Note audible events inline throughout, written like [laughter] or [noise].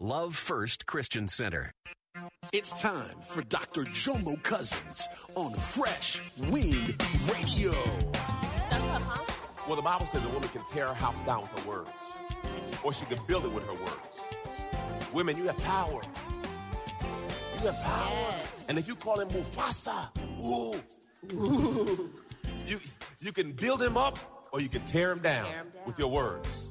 Love First Christian Center. It's time for Dr. Jomo Cousins on Fresh Wind Radio. Well, the Bible says a woman can tear her house down with her words, or she can build it with her words. Women, you have power. You have power. Yes. And if you call him Mufasa, ooh, ooh, [laughs] you, you can build him up or you can tear him down, Tear him down. with your words.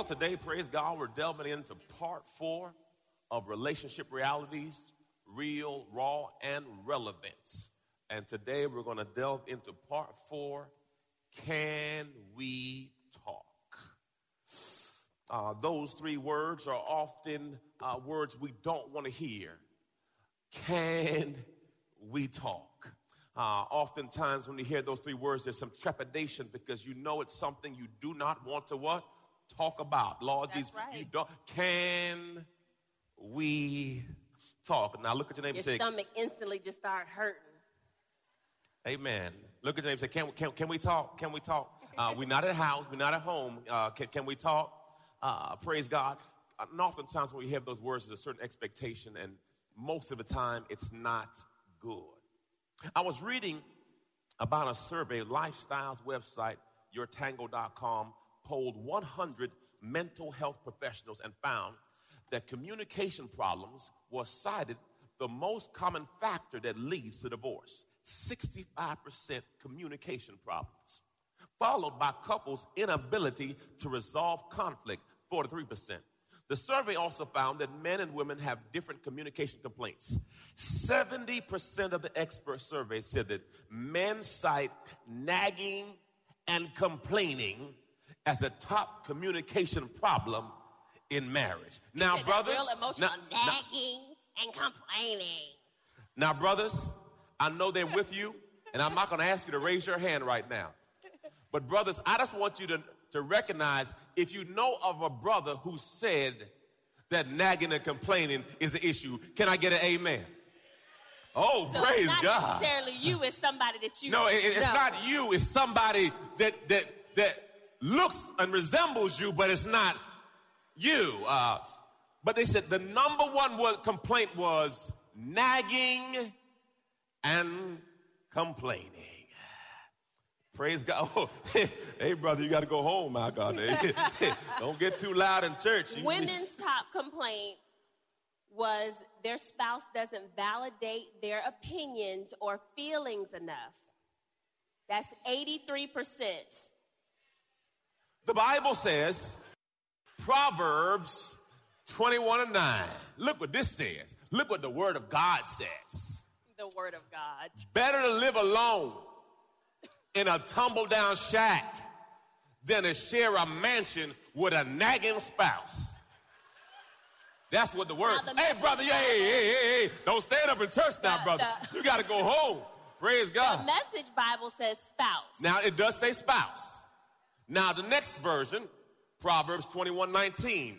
Well, today, praise God, we're delving into part four of relationship realities, real, raw, and relevance. And today we're going to delve into part four Can we talk? Uh, those three words are often uh, words we don't want to hear. Can we talk? Uh, oftentimes, when you hear those three words, there's some trepidation because you know it's something you do not want to what? Talk about. Lord That's Jesus, right. you don't. Can we talk? Now look at your name Your and say, stomach instantly just start hurting. Amen. Look at your name and say, can, can, can we talk? Can we talk? Uh, we're not at house. We're not at home. Uh, can, can we talk? Uh, praise God. And oftentimes when we have those words, there's a certain expectation, and most of the time it's not good. I was reading about a survey, Lifestyles website, yourtango.com, polled 100 mental health professionals and found that communication problems was cited the most common factor that leads to divorce 65% communication problems, followed by couples' inability to resolve conflict 43%. The survey also found that men and women have different communication complaints. 70% of the expert survey said that men cite nagging and complaining as the top communication problem in marriage. Now, brothers, real emotional now- now- and complaining. now, brothers, I know they're with you, and I'm not going to ask you to raise your hand right now. But, brothers, I just want you to, to recognize if you know of a brother who said that nagging and complaining is an issue, can I get an amen? Oh, So praise it's not God. necessarily you, it's somebody that you No, it- it's know. not you. It's somebody that that that looks and resembles you, but it's not you. Uh, but they said the number one word complaint was nagging and complaining. Praise God. [laughs] Oh, hey, brother, you got to go home, my God. [laughs] Don't get too loud in church. You- Women's top complaint was their spouse doesn't validate their opinions or feelings enough. That's 83%. The Bible says, Proverbs 21 and 9. Look what this says. Look what the Word of God says. The word of God. Better to live alone in a tumble down shack than to share a mansion with a nagging spouse. That's what the word. The hey, brother, yeah, hey, hey, hey, hey. Don't stand up in church now, The- brother. the- you got to go home. Praise God. The message Bible says spouse. Now it does say spouse. Now the next version, Proverbs 21 19.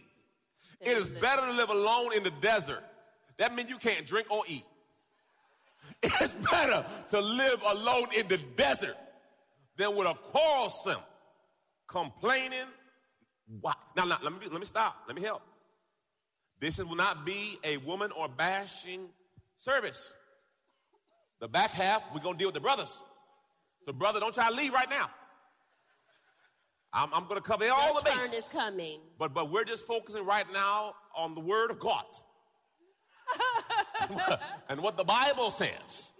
It is better to live alone in the desert. That means you can't drink or eat. [laughs] It's better to live alone in the desert than with a quarrelsome, complaining. Why? Now, now let, me, let me stop. Let me help. This will not be a woman or bashing service. The back half, we're going to deal with the brothers. So, brother, don't try to leave right now. I'm, I'm going to cover all Your the turn is coming. But, but we're just focusing right now on the word of God. [laughs] and what the Bible says.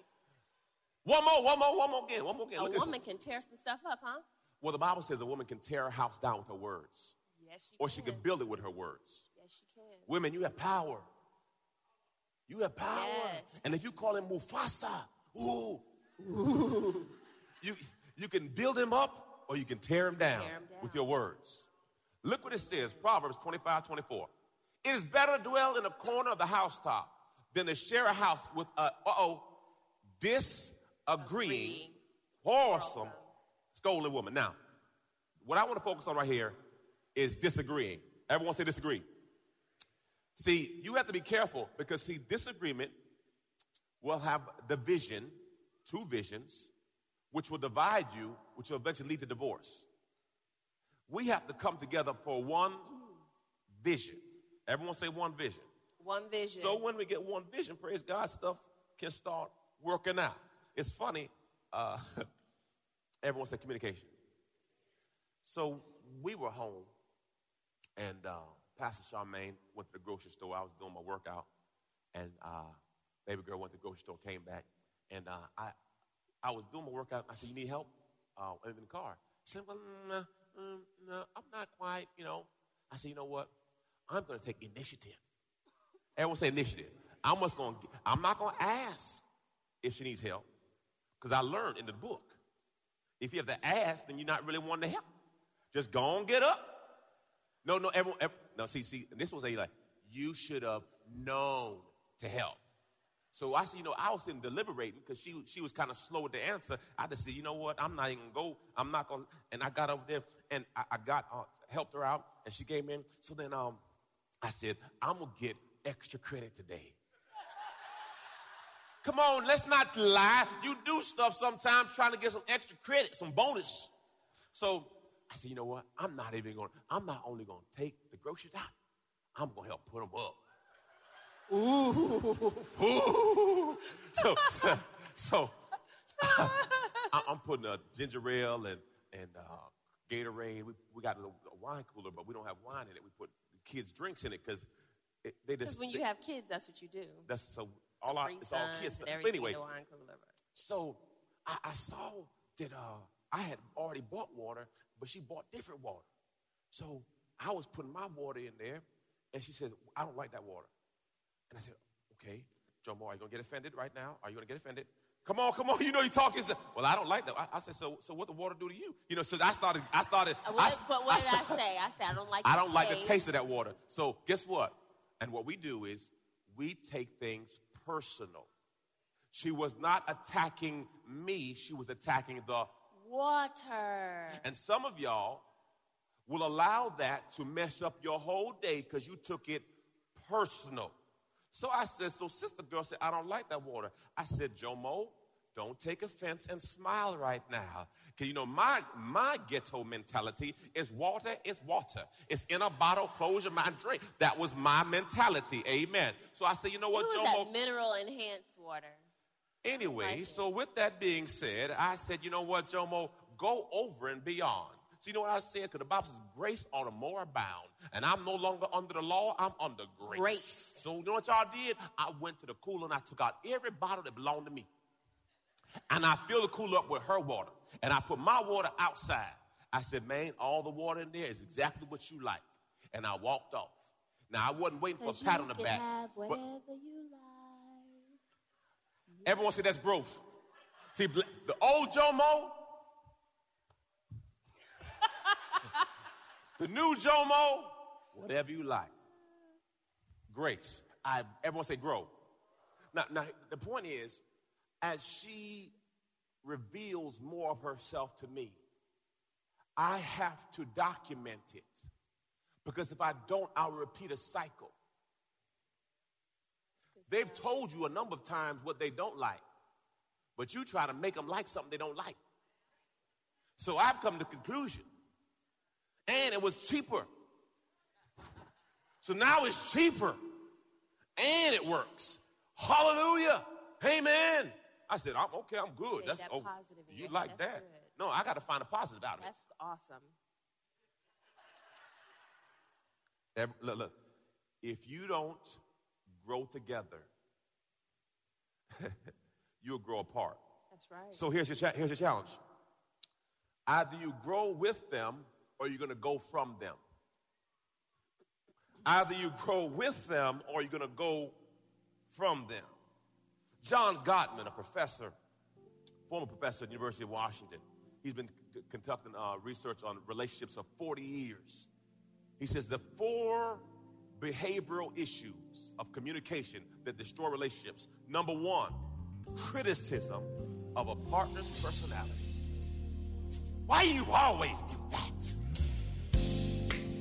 One more, one more, one more again, one more again. A Look woman can tear some stuff up, huh? Well, the Bible says a woman can tear a house down with her words, Yes, she can. or can. she can build it with her words. Yes, she can. Women, you have power. You have power. Yes. And if you call him Mufasa, ooh, ooh, [laughs] you, you can build him up or you can tear them down, Tear him down. with your words. Look what it says Proverbs 25 24. It is better to dwell in a corner of the housetop than to share a house with a, uh oh, disagreeing, Agreeing. quarrelsome, scolding woman. Now, what I want to focus on right here is disagreeing. Everyone say disagree. See, you have to be careful because, see, disagreement will have division, two visions, which will divide you, which will eventually lead to divorce. We have to come together for one vision. Everyone say one vision. One vision. So when we get one vision, praise God, stuff can start working out. It's funny. Uh, [laughs] everyone said communication. So we were home, and uh, Pastor Charmaine went to the grocery store. I was doing my workout, and uh, baby girl went to the grocery store, came back, and uh, I, I was doing my workout. I said, "You need help?" Uh, in the car. She said, "Well, no, mm, no, I'm not quite. You know." I said, "You know what? I'm going to take initiative." Everyone say initiative. I'm just going. I'm not going to ask if she needs help because I learned in the book. If you have to ask, then you're not really wanting to help. Just go on, get up. No, no, everyone. ev- no, see, see, this was a like you should have known to help. So I said, you know, I was sitting deliberating because she she was kind of slow with the answer. I just said, you know what, I'm not even gonna go. I'm not gonna. And I got over there and I, I got uh, helped her out, and she came in. So then um, I said, I'm gonna get extra credit today. [laughs] Come on, let's not lie. You do stuff sometimes trying to get some extra credit, some bonus. So I said, you know what? I'm not even going. to I'm not only going to take the groceries out. I'm to help put them up. Ooh, ooh. [laughs] So, so, so [laughs] I, I'm putting a ginger ale and and uh, Gatorade. We, we got a, little, a wine cooler, but we don't have wine in it. We put kids' drinks in it because they just. Because when you they- have kids, that's what you do. that's so all our it's all kids stuff. But anyway, wine cooler. so I, I saw that uh, I had already bought water, but she bought different water. So I was putting my water in there, and she said, I don't like that water. And I said, okay, Jomo, are you going to get offended right now? Are you going to get offended? Come on, come on. [laughs] You know you talk. He said, well, I don't like that. I, I said, so, so what the water do to you? You know, so I started, I started. Uh, what- I, but what I did I say? I said I don't like. [laughs] I the don't like the taste. taste of that water. So guess what? And what we do is we take things personal. She was not attacking me, she was attacking the. Water. And some of y'all will allow that to mess up your whole day because you took it personal. So I said, so sister girl said, I don't like that water. I said, Jomo, don't take offense and smile right now. Because you know, my my ghetto mentality is water is water. It's in a bottle, close your mind, drink. That was my mentality. Amen. So I said, you know what, Jomo? that mineral enhanced water. Anyway, Like so with that being said, I said, you know what, Jomo, go over and beyond. So you know what I said? Because the Bible says grace ought to more abound. And I'm no longer under the law, I'm under grace. Grace. So you know what y'all did? I went to the cooler and I took out every bottle that belonged to me. And I filled the cooler up with her water. And I put my water outside. I said, man, all the water in there is exactly what you like. And I walked off. Now I wasn't waiting for a pat on the back. but- you like. Everyone say that's growth. See, the old Jomo, the new Jomo, whatever you like. Grace. I, everyone say grow. Now, now, the point is, as she reveals more of herself to me, I have to document it. Because if I don't, I'll repeat a cycle. They've told you a number of times what they don't like, but you try to make them like something they don't like. So I've come to the conclusion, and it was cheaper. So now it's cheaper, and it works. Hallelujah. Amen. I said, I'm okay, I'm good. That's that oh, you your- like that's that. good. No, I got to find a positive out of it. That's awesome. Every- look, look, if you don't grow together, [laughs] you'll grow apart. That's right. So here's your, cha- here's your challenge. Either you grow with them or you're going to go from them. Either you grow with them or you're going to go from them. John Gottman, a professor, former professor at the University of Washington, he's been c- conducting uh, research on relationships for 40 years. He says the four behavioral issues of communication that destroy relationships. Number one, criticism of a partner's personality. Why do you always do that?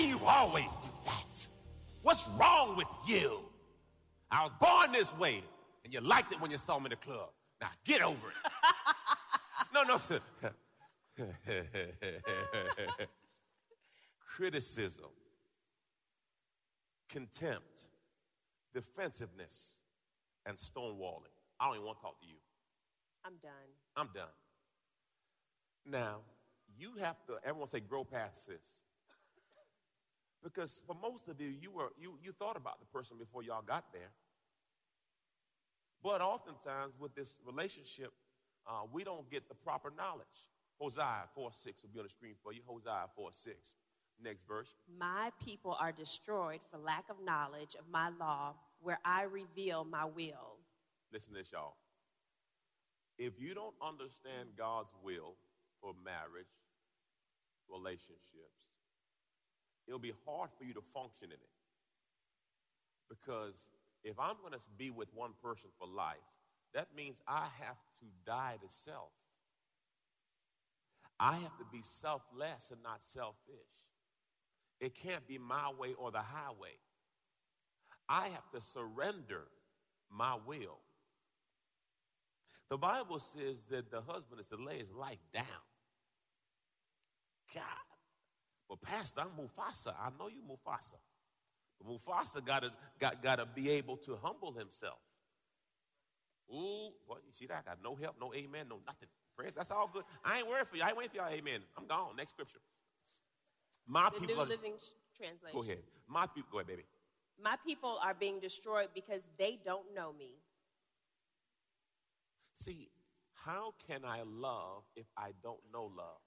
You always do that? What's wrong with you? I was born this way, and you liked it when you saw me in the club. Now get over it. [laughs] no, no. [laughs] Criticism, contempt, defensiveness, and stonewalling. I don't even want to talk to you. I'm done. I'm done. Now, you have to, everyone say, grow past this. Because for most of you, you were you you thought about the person before y'all got there. But oftentimes with this relationship, uh, we don't get the proper knowledge. Hosea 4 6 will be on the screen for you. Hosea 4 6. Next verse. My people are destroyed for lack of knowledge of my law, where I reveal my will. Listen to this, y'all. If you don't understand God's will for marriage, relationships, it'll be hard for you to function in it. Because if I'm going to be with one person for life, that means I have to die to self. I have to be selfless and not selfish. It can't be my way or the highway. I have to surrender my will. The Bible says that the husband is to lay his life down. God. Well, Pastor, I'm Mufasa. I know you Mufasa. But Mufasa gotta got gotta be able to humble himself. Ooh, boy, you see that? I got no help, no amen, no nothing. Praise, that's all good. I ain't worried for you. I ain't waiting for y'all, amen. I'm gone. Next scripture. My The people New are, Living Translation. Go ahead. My people, go ahead, baby. My people are being destroyed because they don't know me. See, how can I love if I don't know love?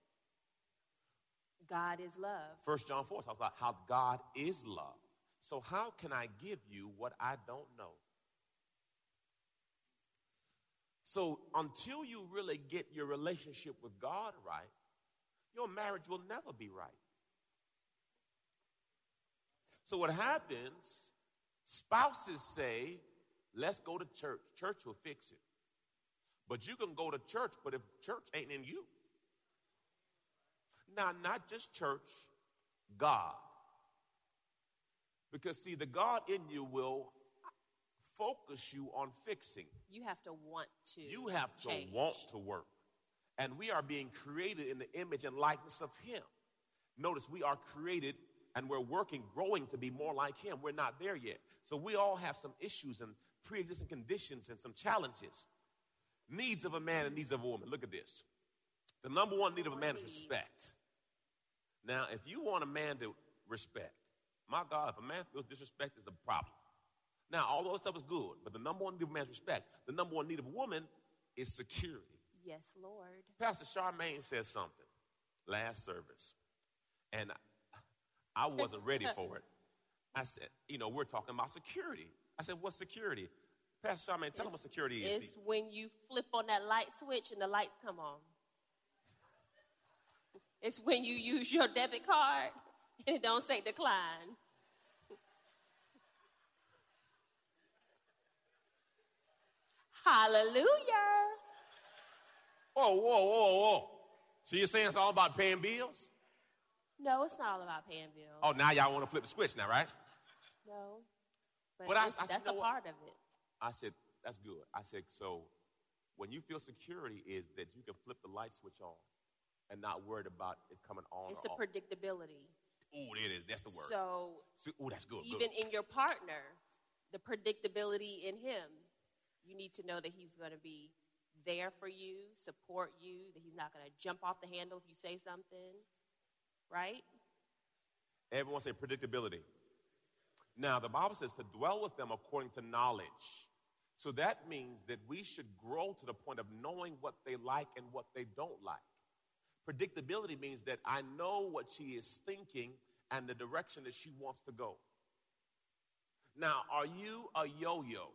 God is love. First John 4 talks about how God is love. So how can I give you what I don't know? So until you really get your relationship with God right, your marriage will never be right. So what happens, spouses say, let's go to church. Church will fix it. But you can go to church, but if church ain't in you, now, not just church, God. Because, see, the God in you will focus you on fixing. You have to want to. You have to want to work. And we are being created in the image and likeness of Him. Notice we are created and we're working, growing to be more like Him. We're not there yet. So we all have some issues and pre existing conditions and some challenges. Needs of a man and needs of a woman. Look at this. The number one need of a man is respect. Now, if you want a man to respect, my God, if a man feels disrespect is a problem. Now, all those stuff is good, but the number one need of a man's respect, the number one need of a woman is security. Yes, Lord. Pastor Charmaine said something last service, and I wasn't ready [laughs] for it. I said, you know, we're talking about security. I said, what's security? Pastor Charmaine, tell them what security is. It's when you flip on that light switch and the lights come on. It's when you use your debit card [laughs] and it don't say decline. Hallelujah. Whoa, whoa, whoa, whoa. So you're saying it's all about paying bills? No, it's not all about paying bills. Oh, now y'all want to flip the switch now, right? No. But, But I- I that's you a part of it. I said, that's good. I said, so when you feel security is that you can flip the light switch on and not worried about it coming on It's the predictability. Ooh, there it is. That's the word. So So, ooh, that's good. even good. in your partner, the predictability in him, you need to know that he's going to be there for you, support you, that he's not going to jump off the handle if you say something, right? Everyone say predictability. Now, the Bible says to dwell with them according to knowledge. So that means that we should grow to the point of knowing what they like and what they don't like. Predictability means that I know what she is thinking and the direction that she wants to go. Now, are you a yo yo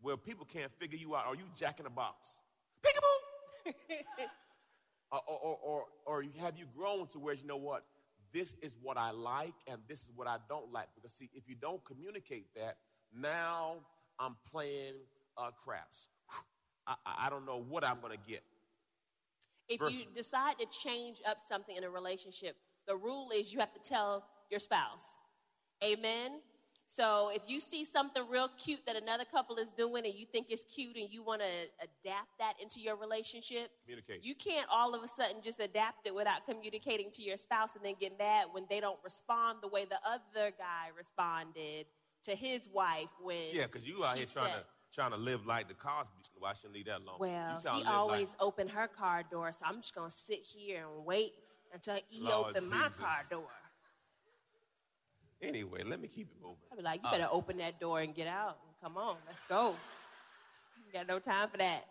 where people can't figure you out? Are you Jack in a box? Peekaboo! [laughs] or, or, or, or, have you grown to where you know what? This is what I like and this is what I don't like. Because, see, if you don't communicate that, now I'm playing uh, craps. I, I I don't know what I'm going to get. If Verse- you decide to change up something in a relationship, the rule is you have to tell your spouse. Amen? So if you see something real cute that another couple is doing and you think it's cute and you want to adapt that into your relationship, Communicate. you can't all of a sudden just adapt it without communicating to your spouse and then get mad when they don't respond the way the other guy responded to his wife when Yeah, because you out here trying said- to trying to live like the Cosby. Well, I shouldn't leave that alone. well, he always Like, opened her car door, so I'm just gonna sit here and wait until he Lord opened my car door. anyway, let me keep it moving. I'd be like, you Uh, better open that door and get out. Come on, let's go. You got no time for that.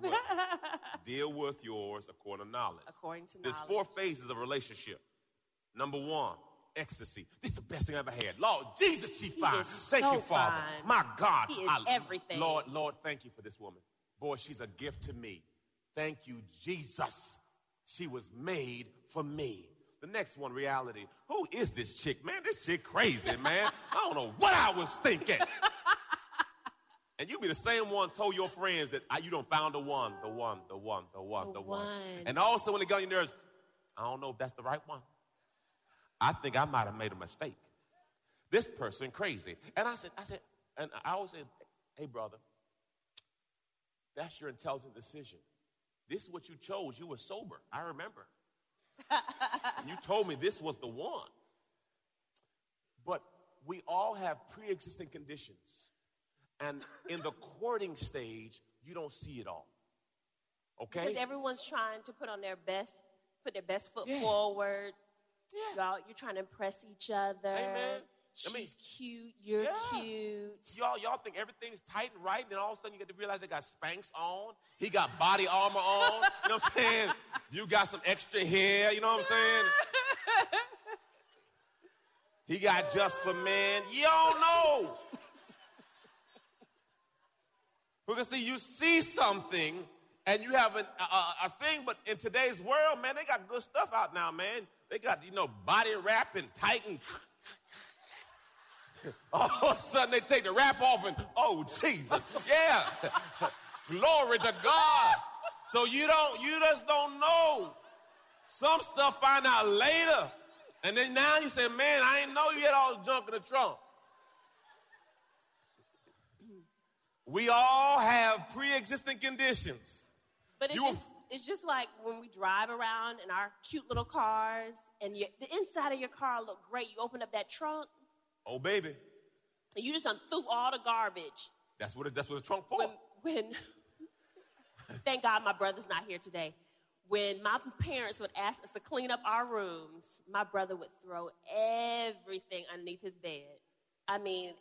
Well, [laughs] deal with yours according to knowledge. According to There's knowledge. four phases of a relationship. Number one, ecstasy. This is the best thing I ever had. Lord Jesus, she fine. Thank so you, Father. fine. My God, He is everything. Lord, Lord, thank you for this woman. Boy, she's a gift to me. Thank you, Jesus. She was made for me. The next one, reality. Who is this chick, man? This chick crazy, man. [laughs] I don't know what I was thinking. [laughs] And you be the same one told your friends that ah, you don't found the one, the one, the one, the one, The the, one. one. And also when they got on your nerves, I don't know if that's the right one. I think I might have made a mistake. This person crazy. And I said, I said, and I always said, hey brother, that's your intelligent decision. This is what you chose. You were sober. I remember. [laughs] you told me this was the one. But we all have pre-existing conditions. And in the courting stage, you don't see it all. Okay? Because everyone's trying to put on their best, put their best foot Yeah. forward. Yeah. Y'all, you're trying to impress each other. Amen. I She's mean- cute. You're Yeah. cute. Y'all, y'all think everything's tight and right, and then all of a sudden you get to realize they got Spanx on. He got body armor on. [laughs] You know what I'm saying? You got some extra hair. You know what I'm saying? [laughs] He got just for men. You don't know. [laughs] Because see, you see something and you have a, a, thing, but in today's world, man, they got good stuff out now, man. They got, you know, body wrap and tighten. [laughs] All of a sudden they take the wrap off and, oh, Jesus, yeah. [laughs] Glory to God. So you don't, you just don't know. Some stuff find out later. And then now you say, man, I didn't know you had all the junk in the trunk. We all have pre-existing conditions. But it's You- just it's just like when we drive around in our cute little cars, and you, the inside of your car look great. You open up that trunk, Oh, baby. and you just done threw all the garbage. That's what, it, that's what the trunk for. When, when [laughs] thank God my brother's not here today. When my parents would ask us to clean up our rooms, my brother would throw everything underneath his bed. I mean,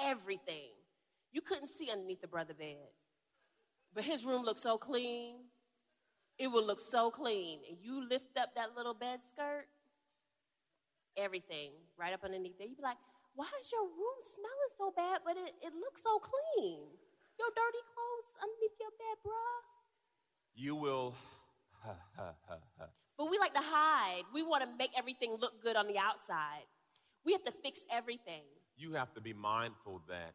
everything. You couldn't see underneath the brother bed. But his room looked so clean. It would look so clean. And you lift up that little bed skirt, everything right up underneath there. You'd be like, why is your room smelling so bad, but it, it looks so clean? Your dirty clothes underneath your bed, bruh. you will. [laughs] But we like to hide. We want to make everything look good on the outside. We have to fix everything. you have to be mindful that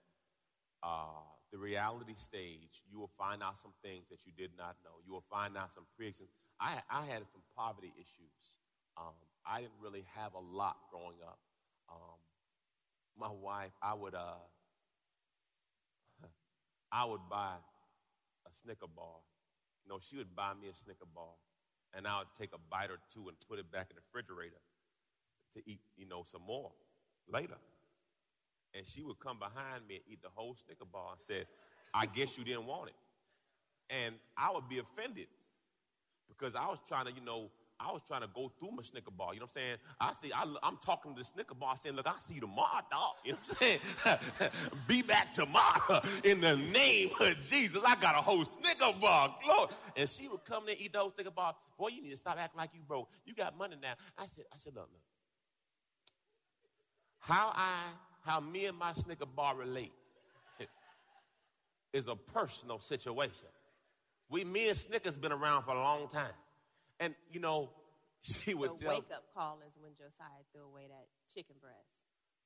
uh, the reality stage, you will find out some things that you did not know. You will find out some pre-existing. I, I had some poverty issues. Um, I didn't really have a lot growing up. Um, my wife, I would, uh, [laughs] I would buy a Snicker bar. No, she would buy me a Snicker bar, and I would take a bite or two and put it back in the refrigerator to eat, you know, some more later. And she would come behind me and eat the whole Snicker bar and said, I guess you didn't want it. And I would be offended because I was trying to, you know, I was trying to go through my Snicker bar. You know what I'm saying? I see, I, I'm talking to the Snicker bar saying, look, I see you tomorrow, dog. You know what I'm saying? [laughs] be back tomorrow in the name of Jesus. I got a whole Snicker bar. Lord. And she would come and eat the whole Snicker bar. Boy, you need to stop acting like you broke. You got money now. I said, I said, look, look. How I, how me and my Snicker bar relate is a personal situation. We, me and Snickers been around for a long time. And, you know, [laughs] she The would tell wake up call is when Josiah threw away that chicken breast.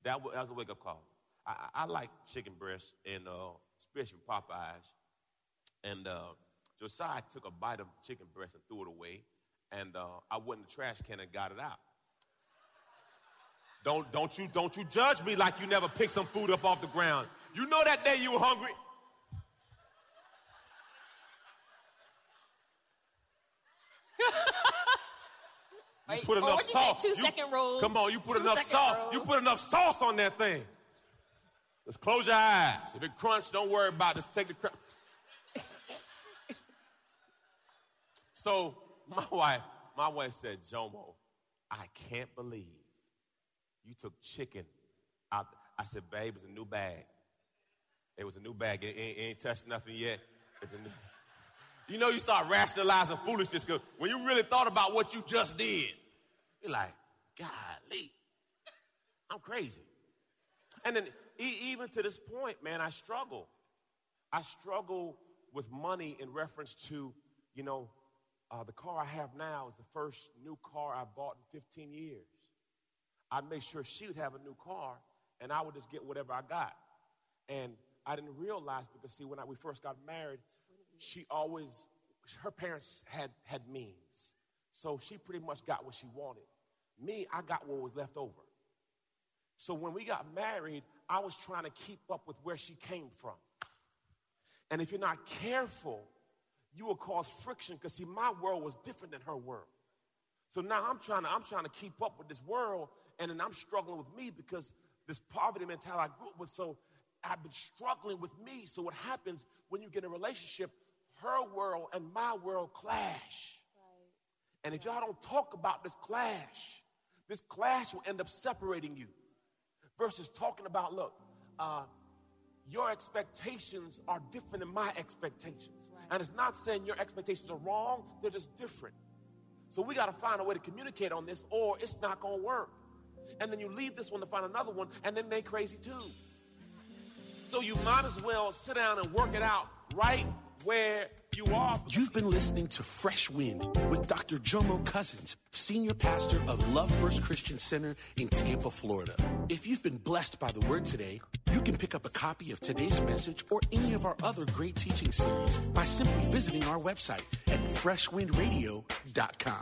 that was, that was a wake up call. I, I I like chicken breast and uh, especially Popeyes. And uh, Josiah took a bite of chicken breast and threw it away. And uh, I went in the trash can and got it out. Don't, don't, you, don't you judge me like you never picked some food up off the ground. You know that day you were hungry. [laughs] You put or enough you sauce. two second rule. Come on, you put Two enough sauce. You put enough sauce on that thing. Just close your eyes. If it crunch, don't worry about it. Just take the crunch. [laughs] so my wife, my wife said, Jomo, I can't believe you took chicken out. I said, babe, it's a new bag. It was a new bag. It ain't, it ain't touched nothing yet. [laughs] You know, you start rationalizing foolishness because when you really thought about what you just did, you're like, golly, I'm crazy. And then even to this point, man, I struggle. I struggle with money in reference to, you know, uh, the car I have now is the first new car I bought in 15 years. I made sure she would have a new car, and I would just get whatever I got. And I didn't realize because, see, when I, we first got married, she always, her parents had, had means. So she pretty much got what she wanted. Me, I got what was left over. So when we got married, I was trying to keep up with where she came from. And if you're not careful, you will cause friction because see, my world was different than her world. So now I'm trying to I'm trying to keep up with this world, and then I'm struggling with me because this poverty mentality I grew up with. So I've been struggling with me. So what happens when you get in a relationship? Her world and my world clash. And if y'all don't talk about this clash, this clash will end up separating you. Versus talking about, look, uh, your expectations are different than my expectations. And it's not saying your expectations are wrong, they're just different. So we got to find a way to communicate on this, or it's not going to work. And then you leave this one to find another one, and then they crazy too. So you might as well sit down and work it out right where you are. You've been listening to Fresh Wind with Dr. Jomo Cousins, Senior Pastor of Love First Christian Center in Tampa, Florida. If you've been blessed by the word today, you can pick up a copy of today's message or any of our other great teaching series by simply visiting our website at freshwindradio.com.